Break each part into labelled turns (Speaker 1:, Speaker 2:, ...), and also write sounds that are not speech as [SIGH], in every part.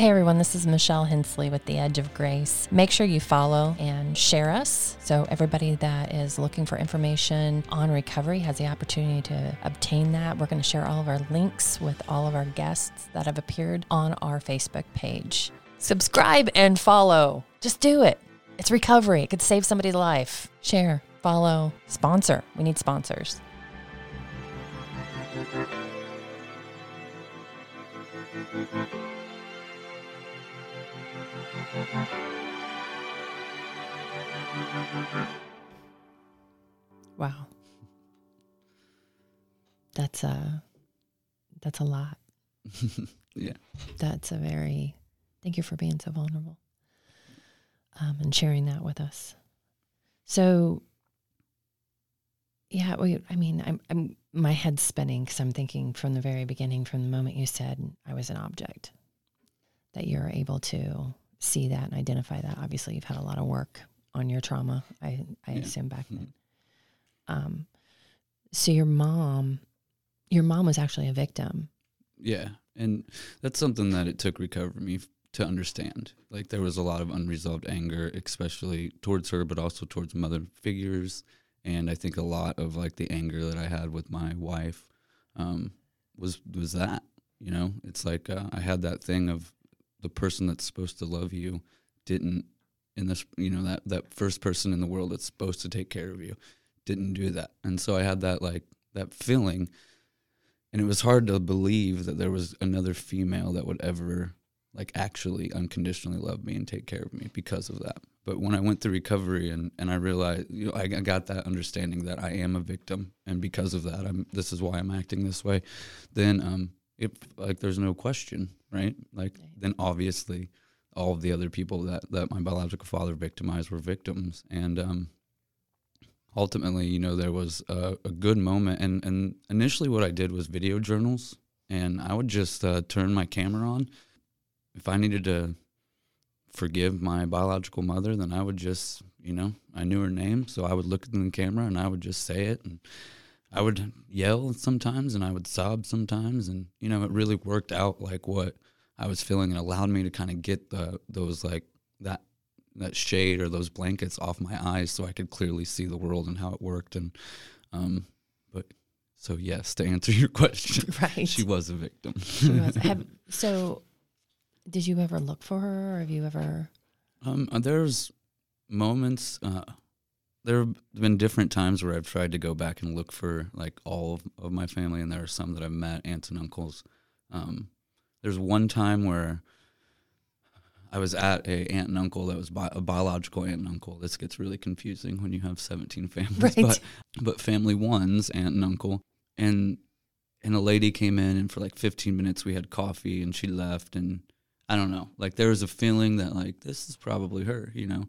Speaker 1: Hey everyone, this is Michelle Hensley with The Edge of Grace. Make sure you follow and share us so everybody that is looking for information on recovery has the opportunity to obtain that. We're going to share all of our links with all of our guests that have appeared on our Facebook page. Subscribe and follow. Just do it. It's recovery. It could save somebody's life. Share, follow, sponsor. We need sponsors. Wow. That's a that's a lot. [LAUGHS]
Speaker 2: Yeah.
Speaker 1: That's a very thank you for being so vulnerable. Um, and sharing that with us. So yeah, I mean, I'm, I'm my head's spinning because I'm thinking from the very beginning, from the moment you said I was an object, that you're able to see that and identify that. Obviously, you've had a lot of work on your trauma. I I
Speaker 2: Yeah.
Speaker 1: assume back then. Um, so your mom, your mom was actually a victim.
Speaker 2: Yeah. And that's something that it took recovery me to understand. Like there was a lot of unresolved anger, especially towards her, but also towards mother figures. And I think a lot of like the anger that I had with my wife um, was was that. You know, it's like uh, I had that thing of the person that's supposed to love you didn't in this you know that that first person in the world that's supposed to take care of you didn't do that. And so i had that like that feeling. And it was hard to believe that there was another female that would ever like actually unconditionally love me and take care of me because of that. But when i went through recovery and, and i realized you know I, I got that understanding that i am a victim. And because of that i'm this is why i'm acting this way. Then um it like there's no question right? Like
Speaker 1: Right.
Speaker 2: then obviously all of the other people that that my biological father victimized were victims. And um ultimately you know there was a, a good moment. And and initially what i did was video journals. And i would just uh, turn my camera on. If i needed to forgive my biological mother then i would just you know i knew her name. So i would look in the camera and i would just say it. And i would yell sometimes and i would sob sometimes and you know it really worked out like what i was feeling and allowed me to kind of get the those like that that shade or those blankets off my eyes so I could clearly see the world and how it worked and um but so yes to answer your [LAUGHS] question
Speaker 1: Right.
Speaker 2: she was a victim
Speaker 1: She was. Have, [LAUGHS] so, did you ever look for her, or have you ever?
Speaker 2: um uh, there's moments uh there have been different times where I've tried to go back and look for like all of, of my family and there are some that I've met aunts and uncles um there's one time where I was at a aunt and uncle that was bi- a biological aunt and uncle. This gets really confusing when you have 17 families,
Speaker 1: Right.
Speaker 2: but but family one's aunt and uncle, and and a lady came in and for like 15 minutes we had coffee and she left and I don't know, like there was a feeling that like this is probably her, you know.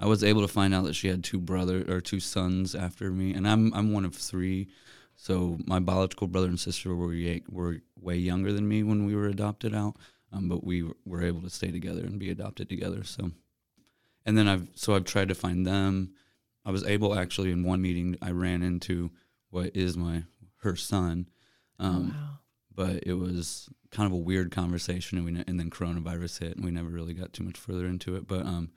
Speaker 2: I was able to find out that she had two brother or two sons after me, and I'm I'm one of three. So my biological brother and sister were ye- were way younger than me when we were adopted out um, but we w- were able to stay together and be adopted together. So, and then I've so I've tried to find them. I was able actually in one meeting I ran into what is my her son, um,
Speaker 1: oh, wow.
Speaker 2: but it was kind of a weird conversation, and we ne- and then coronavirus hit, and we never really got too much further into it. But um,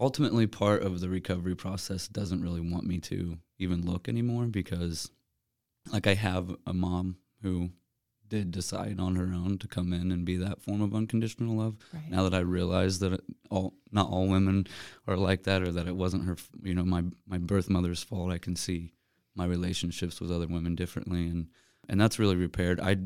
Speaker 2: ultimately, part of the recovery process doesn't really want me to even look anymore because, like, I have a mom who did decide on her own to come in and be that form of unconditional love.
Speaker 1: Right.
Speaker 2: Now that I realize that all not all women are like that, or that it wasn't her, you know, my my birth mother's fault, I can see my relationships with other women differently, and and that's really repaired. I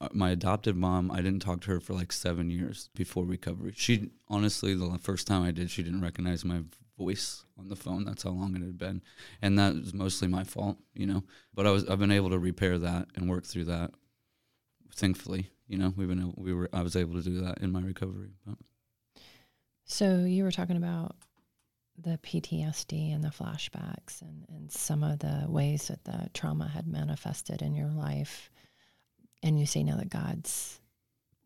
Speaker 2: Uh, my adopted mom, I didn't talk to her for like seven years before recovery. She honestly, the first time I did, she didn't recognize my voice on the phone. That's how long it had been, and that was mostly my fault, you know. But I was I've been able to repair that and work through that. Thankfully, you know, we've been able, we were I was able to do that in my recovery. But
Speaker 1: So you were talking about the PTSD and the flashbacks and, and some of the ways that the trauma had manifested in your life. And you say now that God's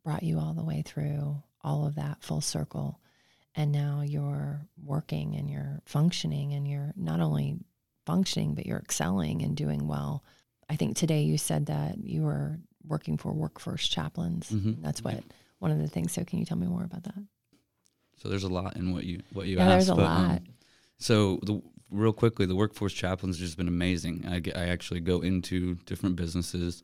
Speaker 1: brought you all the way through all of that full circle. And now you're working and you're functioning and you're not only functioning, but you're excelling and doing well. I think today you said that you were working for Work First Chaplains.
Speaker 2: Mhm.
Speaker 1: That's what one of the things. So can you tell me more about that?
Speaker 2: So there's a lot in what you what you
Speaker 1: yeah,
Speaker 2: asked.
Speaker 1: there's a
Speaker 2: but, um,
Speaker 1: lot.
Speaker 2: so the real quickly, the workforce chaplain's has just been amazing. I, I actually go into different businesses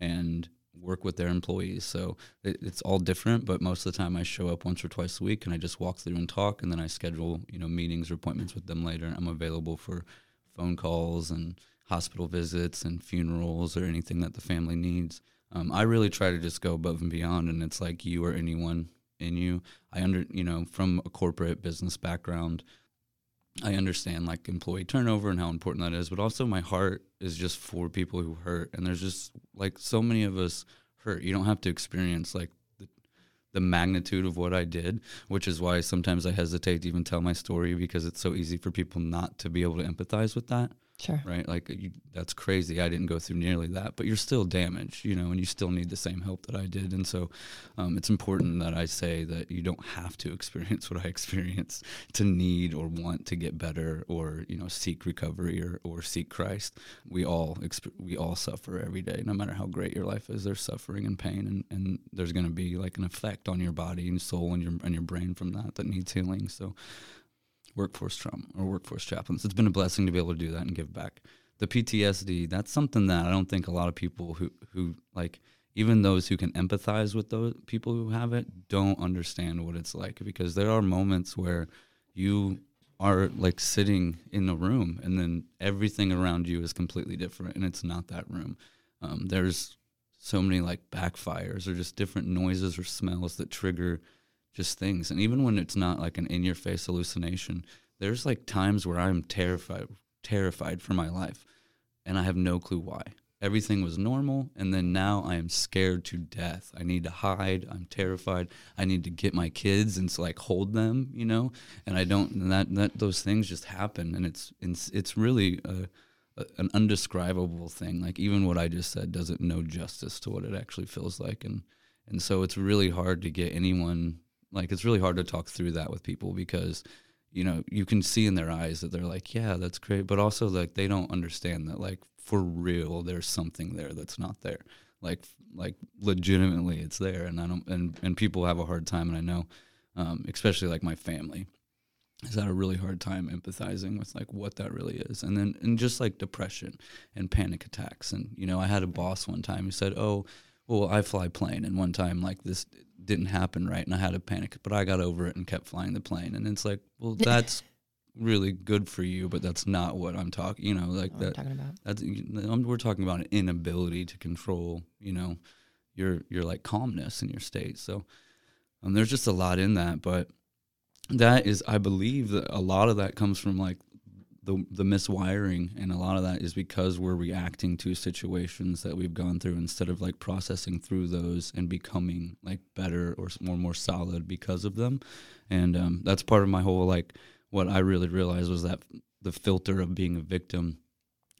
Speaker 2: and work with their employees. So it, it's all different, but most of the time I show up once or twice a week and I just walk through and talk, and then I schedule you know meetings or appointments with them later. And I'm available for phone calls and hospital visits and funerals or anything that the family needs. Um, I really try to just go above and beyond, and it's like you or anyone in you. I under you know from a corporate business background. I understand like employee turnover and how important that is, but also my heart is just for people who hurt. And there's just like so many of us hurt. You don't have to experience like the, the magnitude of what I did, which is why sometimes I hesitate to even tell my story because it's so easy for people not to be able to empathize with that
Speaker 1: Sure.
Speaker 2: right? Like you, that's crazy. I didn't go through nearly that, but you're still damaged, you know, and you still need the same help that I did. And so, um, it's important that I say that you don't have to [LAUGHS] experience what I experienced to need or want to get better or you know seek recovery or, or seek Christ. We all exp- we all suffer every day, no matter how great your life is. There's suffering and pain, and, and there's going to be like an effect on your body and soul and your and your brain from that that needs healing. So workforce trauma or workforce chaplains. It's been a blessing to be able to do that and give back. The PTSD, that's something that I don't think a lot of people who who like even those who can empathize with those people who have it don't understand what it's like because there are moments where you are like sitting in a room and then everything around you is completely different and it's not that room. Um, there's so many like backfires or just different noises or smells that trigger just things. And even when it's not like an in your face hallucination, there's like times where I'm terrified terrified for my life and I have no clue why. Everything was normal and then now I am scared to death. I need to hide. I'm terrified. I need to get my kids and so like hold them, you know? And I don't and that that those things just happen and it's it's, it's really a, a, an undescribable thing. Like even what I just said doesn't know justice to what it actually feels like and and so it's really hard to get anyone like it's really hard to talk through that with people because you know you can see in their eyes that they're like, yeah, that's great, but also like they don't understand that like for real there's something there that's not there. Like like legitimately it's there, and I don't and and people have a hard time, and I know, um, especially like my family has had a really hard time empathizing with like what that really is and then and just like depression and panic attacks and you know i had a boss one time who said oh well i fly plane and one time like this didn't happen right and I had a panic, but I got over it and kept flying the plane. And it's like, well, [LAUGHS] that's really good for you, but that's not what I'm talking. You know, like that.
Speaker 1: talking about.
Speaker 2: That's I'm, we're talking about an inability to control. You know, your your like calmness in your state. So um, there's just a lot in that, but that is, I believe that a lot of that comes from like the the miswiring and a lot of that is because we're reacting to situations that we've gone through instead of like processing through those and becoming like better or more more solid because of them. And um, that's part of my whole like what i really realized was that the filter of being a victim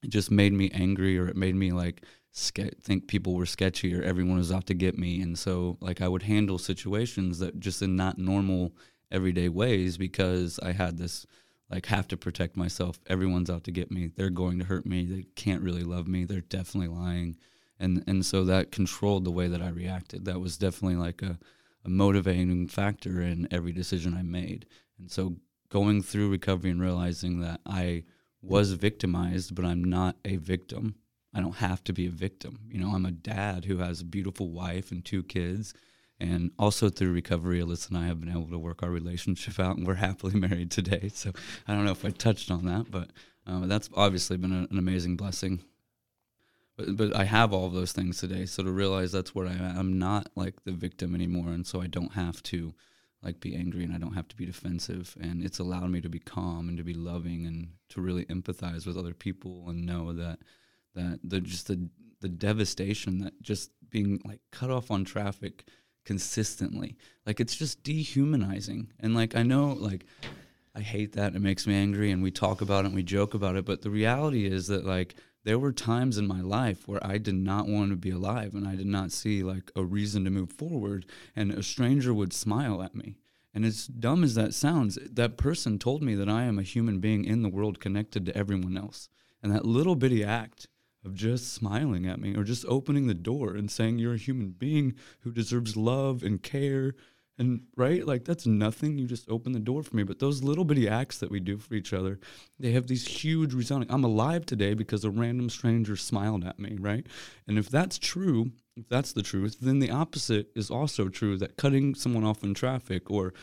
Speaker 2: it just made me angry or it made me like ske- think people were sketchy or everyone was out to get me. And so like i would handle situations that just in not normal everyday ways because i had this like have to protect myself. Everyone's out to get me. They're going to hurt me. They can't really love me. They're definitely lying. And and so that controlled the way that I reacted. That was definitely like a, a motivating factor in every decision I made. And so going through recovery and realizing that I was victimized, but I'm not a victim. I don't have to be a victim. You know, I'm a dad who has a beautiful wife and two kids and also through recovery, Alyssa and I have been able to work our relationship out, and we're happily [LAUGHS] married today. So I don't know if I touched on that, but uh, that's obviously been a, an amazing blessing. But, but I have all of those things today. So to realize that's where I am, I'm not like the victim anymore. And so I don't have to like be angry and I don't have to be defensive. And it's allowed me to be calm and to be loving and to really empathize with other people and know that, that the, just the, the devastation that just being like cut off on traffic consistently. Like it's just dehumanizing. And like I know like I hate that it makes me angry and we talk about it and we joke about it, but the reality is that like there were times in my life where I did not want to be alive and I did not see like a reason to move forward and a stranger would smile at me. And as dumb as that sounds, that person told me that I am a human being in the world connected to everyone else. And that little bitty act of just smiling at me or just opening the door and saying you're a human being who deserves love and care. And right like that's nothing. You just open the door for me. But those little bitty acts that we do for each other they have these huge resounding i'm alive today because a random stranger smiled at me right? And if that's true if that's the truth then the opposite is also true that cutting someone off in traffic or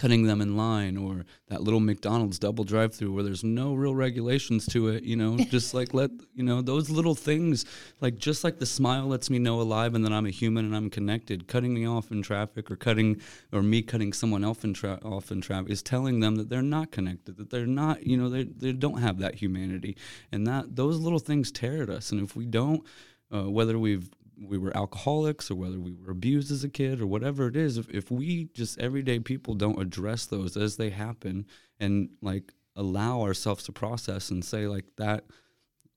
Speaker 2: cutting them in line or that little McDonald's double drive through where there's no real regulations to it, you know, [LAUGHS] just like let, you know, those little things, like just like the smile lets me know alive and that I'm a human and I'm connected, cutting me off in traffic or cutting, or me cutting someone else in tra- off in traffic is telling them that they're not connected, that they're not, you know, they, they don't have that humanity. And that those little things tear at us. And if we don't, uh, whether we've we were alcoholics or whether we were abused as a kid or whatever it is, if, if we just everyday people don't address those as they happen and like allow ourselves to process and say like that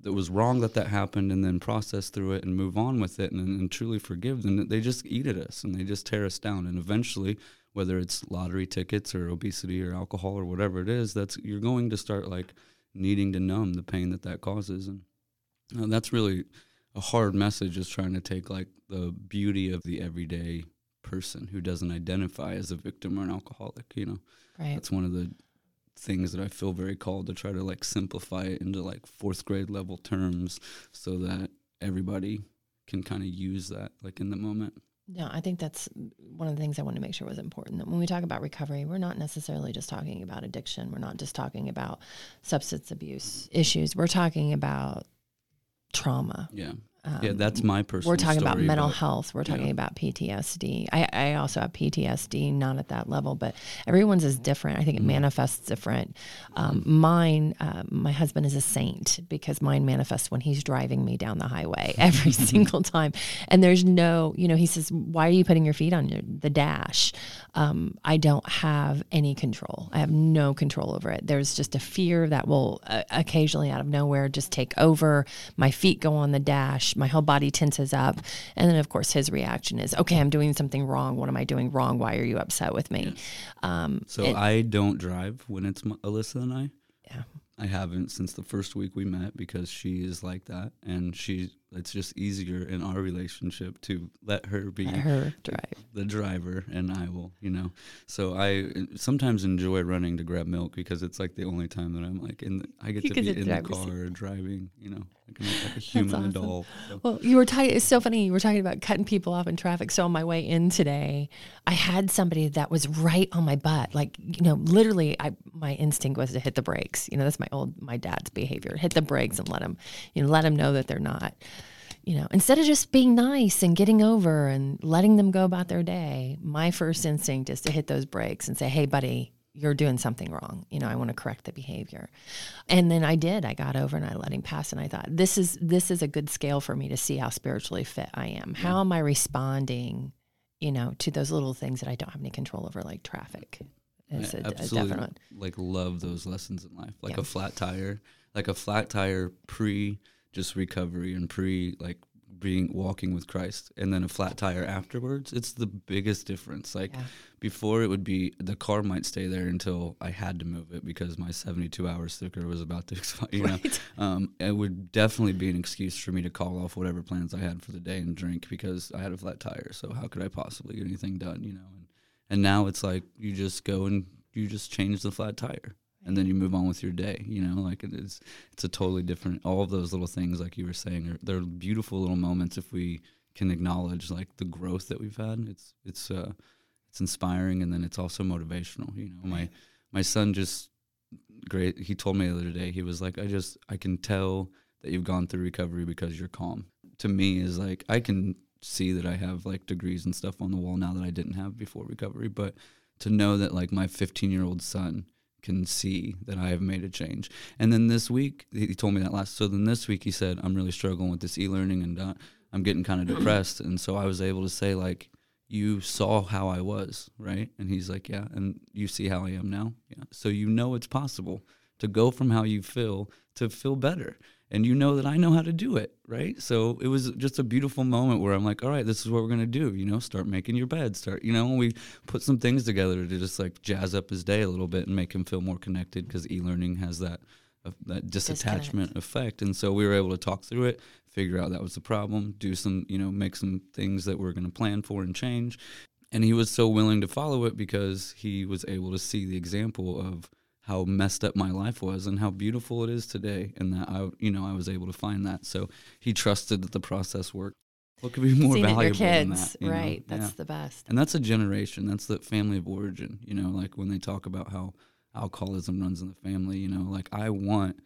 Speaker 2: that was wrong that that happened and then process through it and move on with it and, and truly forgive them they just eat at us and they just tear us down. And eventually whether it's lottery tickets or obesity or alcohol or whatever it is that's you're going to start like needing to numb the pain that that causes. And uh, that's really a hard message is trying to take like the beauty of the everyday person who doesn't identify as a victim or an alcoholic you know
Speaker 1: Right.
Speaker 2: that's one of the things that i feel very called to try to like simplify it into like fourth grade level terms so that everybody can kind of use that like in the moment
Speaker 1: No, I think that's one of the things I want to make sure was important. That when we talk about recovery, we're not necessarily just talking about addiction. We're not just talking about substance abuse issues. We're talking about trauma.
Speaker 2: yeah
Speaker 1: Um,
Speaker 2: yeah that's my personal
Speaker 1: we're talking about mental
Speaker 2: but-
Speaker 1: health. We're talking
Speaker 2: yeah.
Speaker 1: about PTSD. I, I also have PTSD, not at that level, but everyone's is different. I think
Speaker 2: Mm-hmm.
Speaker 1: it manifests different. Um, mine, uh, my husband is a saint because mine manifests when he's driving me down the highway [LAUGHS] every single time. And there's no, you know, he says, "Why are you putting your feet on your, the dash?" Um, I don't have any control. I have no control over it. There's just a fear that will uh, occasionally, out of nowhere, just take over. My feet go on the dash. My whole body tenses up, and then of course his reaction is, "Okay, I'm doing something wrong. What am I doing wrong? Why are you upset with me?" Um,
Speaker 2: so
Speaker 1: it-
Speaker 2: i don't drive when it's alyssa and i
Speaker 1: yeah,
Speaker 2: I haven't since the first week we met because she is like that, and she. It's just easier in our relationship to let her be
Speaker 1: let her drive.
Speaker 2: the driver, and I will, you know. So I sometimes enjoy running to grab milk because it's like the only time that I'm like in. The, I get
Speaker 1: You
Speaker 2: to
Speaker 1: get
Speaker 2: be in the
Speaker 1: drive the seat.
Speaker 2: car driving, you know, like, a- like a human
Speaker 1: awesome.
Speaker 2: adult. So.
Speaker 1: Well, you were talking. It's so funny. You were talking about cutting people off in traffic. So on my way in today, I had somebody that was right on my butt. Like you know, literally, I my instinct was to hit the brakes. You know, that's my old my dad's behavior. Hit the brakes and let them, you know, let them know that they're not. You know, instead of just being nice and getting over and letting them go about their day, my first instinct is to hit those brakes and say, "Hey, buddy." You're doing something wrong. You know, I want to correct the behavior. And then I did. I got over and I let him pass and I thought, this is this is a good scale for me to see how spiritually fit I am. How am I responding, you know, to those little things that I don't have any control over like traffic? It's
Speaker 2: I
Speaker 1: a, a
Speaker 2: absolutely
Speaker 1: definite
Speaker 2: like love those lessons in life, like
Speaker 1: Yeah.
Speaker 2: a flat tire, like a flat tire pre just recovery and pre like being walking with Christ, and then a flat tire afterwards. It's the biggest difference. Like
Speaker 1: Yeah.
Speaker 2: before, it would be the car might stay there until I had to move it because my seventy-two hour sticker was about to [LAUGHS] expire. You know,
Speaker 1: Right.
Speaker 2: um, it would definitely be an excuse for me to call off whatever plans I had for the day and drink because I had a flat tire. So how could I possibly get anything done? You know, and and now it's like you just go and you just change the flat tire and then you move on with your day. You know, like it is. It's a totally different. All of those little things, like you were saying, are they're beautiful little moments if we can acknowledge like the growth that we've had. It's it's uh it's inspiring and then it's also motivational. You know, my my son just great. He told me the other day. He was like, I just I can tell that you've gone through recovery because you're calm. To me, is like I can see that I have like degrees and stuff on the wall now that I didn't have before recovery, but to know that like my 15 year old son can see that I have made a change. And then this week, he told me that last. So then this week, he said, I'm really struggling with this e learning and uh, I'm getting kind of [CLEARS THROAT] depressed. And so I was able to say, like, you saw how I was, right? And he's like, yeah. And you see how I am now? Yeah. So you know it's possible to go from how you feel to feel better. And you know that I know how to do it, right? So it was just a beautiful moment where I'm like, all right, this is what we're gonna do. You know, start making your bed. Start, you know, and we put some things together to just like jazz up his day a little bit and make him feel more connected because e-learning has that uh, that disattachment effect. And so we were able to talk through it, figure out that was the problem, do some, you know, make some things that we're going to plan for and change. And he was so willing to follow it because he was able to see the example of how messed up my life was and how beautiful it is today and that I you know I was able to find that so he trusted that the process worked what could be more
Speaker 1: Seeing
Speaker 2: valuable
Speaker 1: your kids,
Speaker 2: than that
Speaker 1: right?
Speaker 2: know?
Speaker 1: That's
Speaker 2: Yeah.
Speaker 1: the best.
Speaker 2: and that's a generation that's the family of origin you know like when they talk about how alcoholism runs in the family you know like I want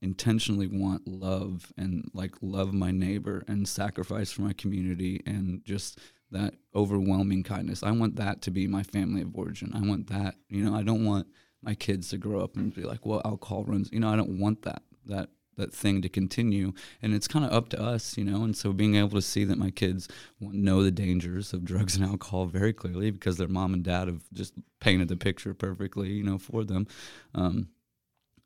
Speaker 2: intentionally want love and like love my neighbor and sacrifice for my community and just that overwhelming kindness. I want that to be my family of origin. I want that, you know, I don't want my kids to grow up and be like, well, alcohol runs, you know, I don't want that, that, that thing to continue. And it's kind of up to us, you know, and so being able to see that my kids know the dangers of drugs and alcohol very clearly because their mom and dad have just painted the picture perfectly, you know, for them. Um,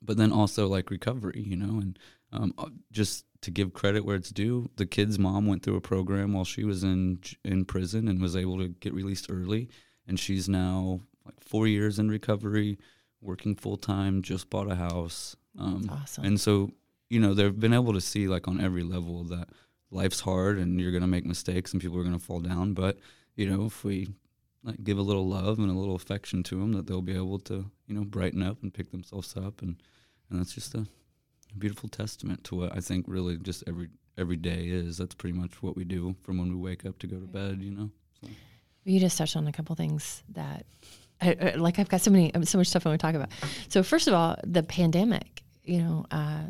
Speaker 2: but then also like recovery, you know, and um, uh, just to give credit where it's due, the kid's mom went through a program while she was in in prison and was able to get released early, and she's now like four years in recovery, working full time, just bought a house, um,
Speaker 1: That's awesome.
Speaker 2: and so you know they've been able to see like on every level that life's hard and you're gonna make mistakes and people are gonna fall down, but you know if we like give a little love and a little affection to them, that they'll be able to you know brighten up and pick themselves up, and and that's just a beautiful testament to what I think really just every every day is. That's pretty much what we do from when we wake up to go to bed. You know.
Speaker 1: You just touched on a couple things that, I, like, I've got so many, so much stuff I want to talk about. So, first of all, the pandemic. You know, uh,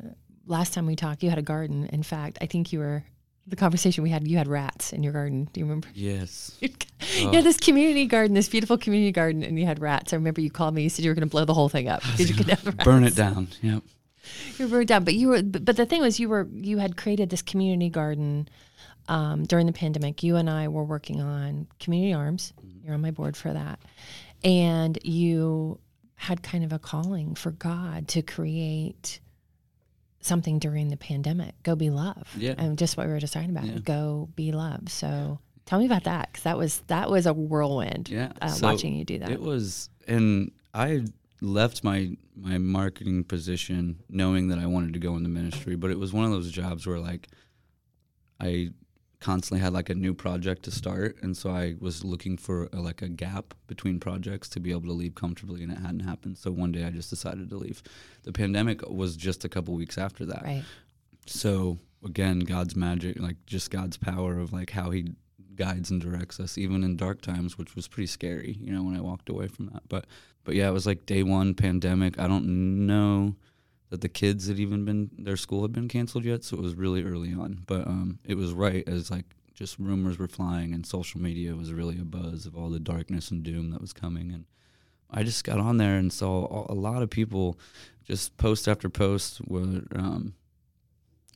Speaker 1: last time we talked, you had a garden. In fact, I think you were the conversation we had. You had rats in your garden. Do you remember?
Speaker 2: Yes. [LAUGHS]
Speaker 1: You had this community garden, this beautiful community garden, and you had rats. I remember you called me. You said you were going to blow the whole thing up [LAUGHS] because you could rats.
Speaker 2: Burn it down. Yep.
Speaker 1: You were down, but you were. But, but the thing was, you were you had created this community garden um, during the pandemic. You and I were working on Community Arms. You're on my board for that, and you had kind of a calling for God to create something during the pandemic. Go be love.
Speaker 2: Yeah.
Speaker 1: and just what we were just talking about.
Speaker 2: Yeah.
Speaker 1: Go be love. So. Tell me about that because that was that was a whirlwind.
Speaker 2: Yeah.
Speaker 1: uh,
Speaker 2: So
Speaker 1: watching you do that.
Speaker 2: It was, and I left my my marketing position knowing that I wanted to go into ministry, but it was one of those jobs where like I constantly had like a new project to start, and so I was looking for a, like a gap between projects to be able to leave comfortably, and it hadn't happened. So one day I just decided to leave. The pandemic was just a couple weeks after that,
Speaker 1: right.
Speaker 2: so again god's magic like just god's power of like how he guides and directs us even in dark times which was pretty scary you know when i walked away from that but but yeah it was like day one pandemic i don't know that the kids had even been their school had been canceled yet so it was really early on. But um it was right as like just rumors were flying and social media was really a buzz of all the darkness and doom that was coming. And i just got on there and saw a- lot of people just post after post were um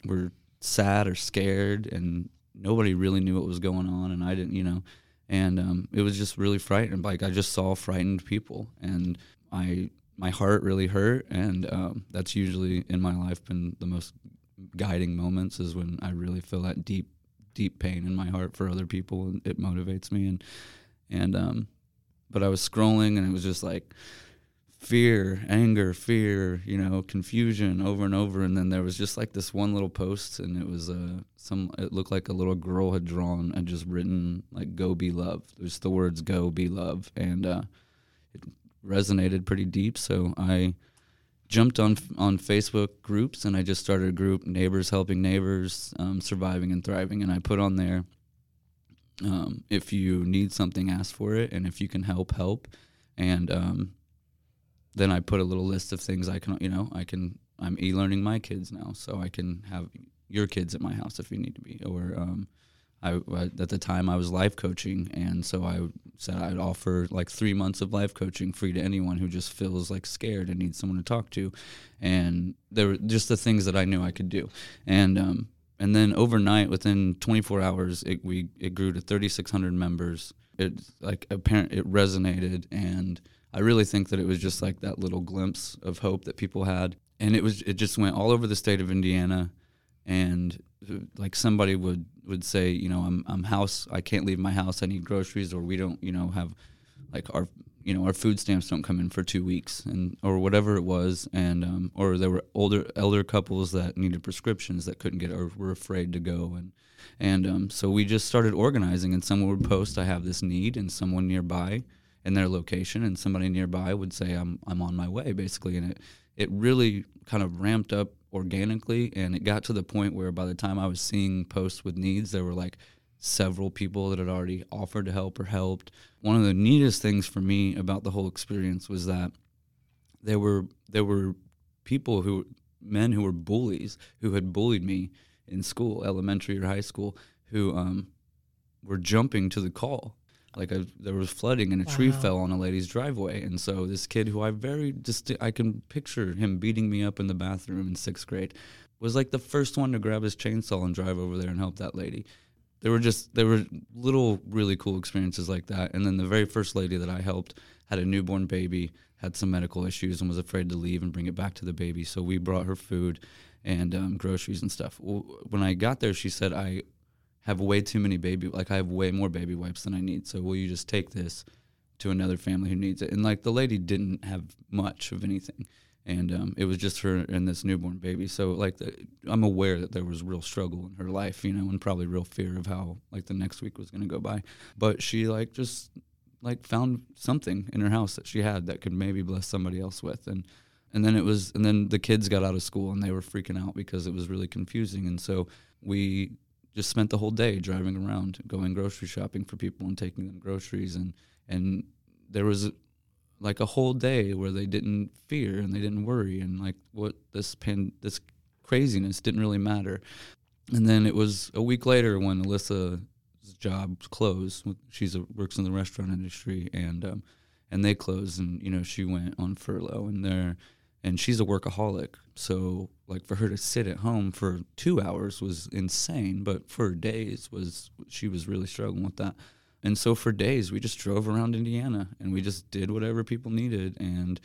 Speaker 2: were sad or scared and nobody really knew what was going on and I didn't you know. And um, it was just really frightened like I just saw frightened people and I my heart really hurt and um, that's usually in my life been the most guiding moments is when I really feel that deep deep pain in my heart for other people and it motivates me and and um but I was scrolling and it was just like fear, anger, fear, you know, confusion over and over. And then there was just like this one little post, and it was uh, some. It looked like a little girl had drawn and just written like "Go be loved." There's the words "Go be love," and uh, resonated pretty deep. So I jumped on on Facebook groups, and I just started a group, neighbors helping neighbors, um, surviving and thriving, and I put on there. Um, if you need something, ask for it, and if you can help, help. And um, then I put a little list of things I can, you know, I can. I'm e-learning my kids now, so I can have your kids at my house if you need to be. Or um, I at the time I was life coaching, and so I said I'd offer like three months of life coaching free to anyone who just feels like scared and needs someone to talk to. And there were just the things that I knew I could do, and um, and then overnight, within 24 hours, it we it grew to 3,600 members. It like apparent it resonated, and I really think that it was just like that little glimpse of hope that people had, and it was it just went all over the state of Indiana, and uh, like somebody would would say, you know, I'm I'm house, I can't leave my house, I need groceries, or we don't, you know, have like our you know our food stamps don't come in for two weeks and or whatever it was and um, or there were older elder couples that needed prescriptions that couldn't get or were afraid to go and and um, so we just started organizing and someone would post i have this need and someone nearby in their location and somebody nearby would say i'm i'm on my way basically and it it really kind of ramped up organically and it got to the point where by the time i was seeing posts with needs there were like several people that had already offered to help or helped. One of the neatest things for me about the whole experience was that there were there were people who men who were bullies who had bullied me in school, elementary or high school, who um, were jumping to the call. Like I, there was flooding and a wow. tree fell on a lady's driveway, and so this kid who I very just I can picture him beating me up in the bathroom in sixth grade was like the first one to grab his chainsaw and drive over there and help that lady. There were just there were little really cool experiences like that. And then the very first lady that i helped had a newborn baby had some medical issues and was afraid to leave and bring it back to the baby. So we brought her food and um, groceries and stuff. Well, when i got there she said i have way too many baby like i have way more baby wipes than i need. So will you just take this to another family who needs it? And like the lady didn't have much of anything. And um, it was just her and this newborn baby. So like the, I'm aware that there was real struggle in her life, you know, and probably real fear of how like the next week was going to go by. But she like just like found something in her house that she had that could maybe bless somebody else with, and and then it was and then the kids got out of school and they were freaking out because it was really confusing, and so we just spent the whole day driving around, going grocery shopping for people and taking them groceries, and and there was like a whole day where they didn't fear and they didn't worry and like what this pan this craziness didn't really matter. And then it was a week later when Alyssa's job closed. She's a, works in the restaurant industry and um, and they closed and you know she went on furlough and there and she's a workaholic. So like for her to sit at home for 2 hours was insane, but for days was she was really struggling with that. And so for days, we just drove around Indiana and we just did whatever people needed, and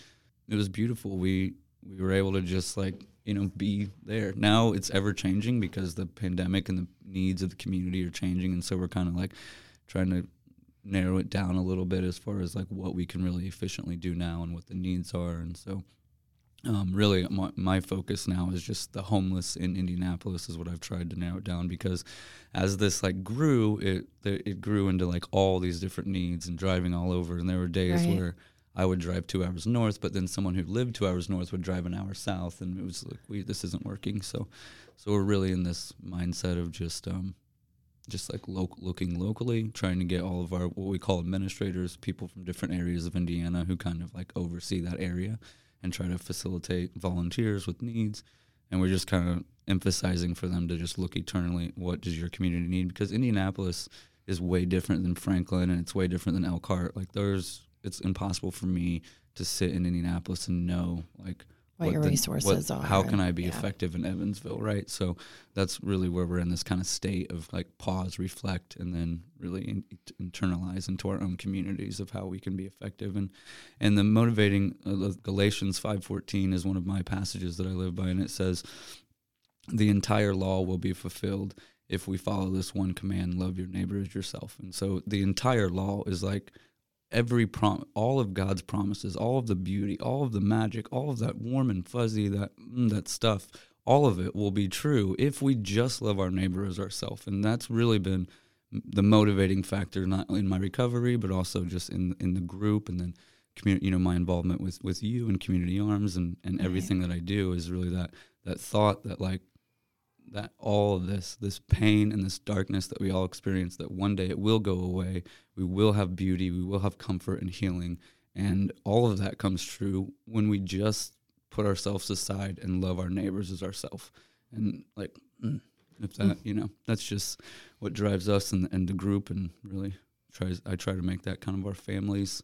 Speaker 2: it was beautiful. We we were able to just like you know be there. Now it's ever changing because the pandemic and the needs of the community are changing, and so we're kind of like trying to narrow it down a little bit as far as like what we can really efficiently do now and what the needs are, and so um, really my, my, focus now is just the homeless in Indianapolis is what I've tried to narrow it down because as this like grew it it grew into like all these different needs and driving all over. And there were days right. where I would drive two hours north but then someone who lived two hours north would drive an hour south. And it was like we this isn't working. So so we're really in this mindset of just um, just like lo- looking locally, trying to get all of our what we call administrators, people from different areas of Indiana who kind of like oversee that area and try to facilitate volunteers with needs. And we're just kind of emphasizing for them to just look eternally what does your community need because Indianapolis is way different than Franklin and it's way different than Elkhart. Like there's it's impossible for me to sit in Indianapolis and know like
Speaker 1: what, what your the, resources
Speaker 2: what,
Speaker 1: are.
Speaker 2: How can I be yeah. effective in Evansville, right? So that's really where we're in this kind of state of like pause, reflect, and then really in, internalize into our own communities of how we can be effective. And and the motivating uh, Galatians five fourteen is one of my passages that I live by, and it says, "The entire law will be fulfilled." If we follow this one command, love your neighbor as yourself. And so the entire law is like every prom all of God's promises, all of the beauty, all of the magic, all of that warm and fuzzy that mm, that stuff, all of it will be true if we just love our neighbor as ourselves. And that's really been the motivating factor not in my recovery but also just in in the group and then community you know my involvement with with you and community arms and and everything that I do is really that that thought that like that all of this, this pain and this darkness that we all experience, that one day it will go away. We will have beauty, we will have comfort and healing. And all of that comes true when we just put ourselves aside and love our neighbors as ourselves. And like, mm, if that, you know, that's just what drives us and, and the group and really tries, I try to make that kind of our family's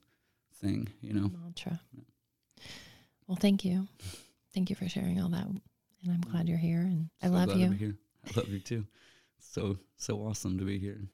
Speaker 2: thing, you know.
Speaker 1: Mantra. Yeah. Well, thank you. Thank you for sharing all that and I'm glad you're here. And I
Speaker 2: so
Speaker 1: love you.
Speaker 2: here. I love you too. So so awesome to be here.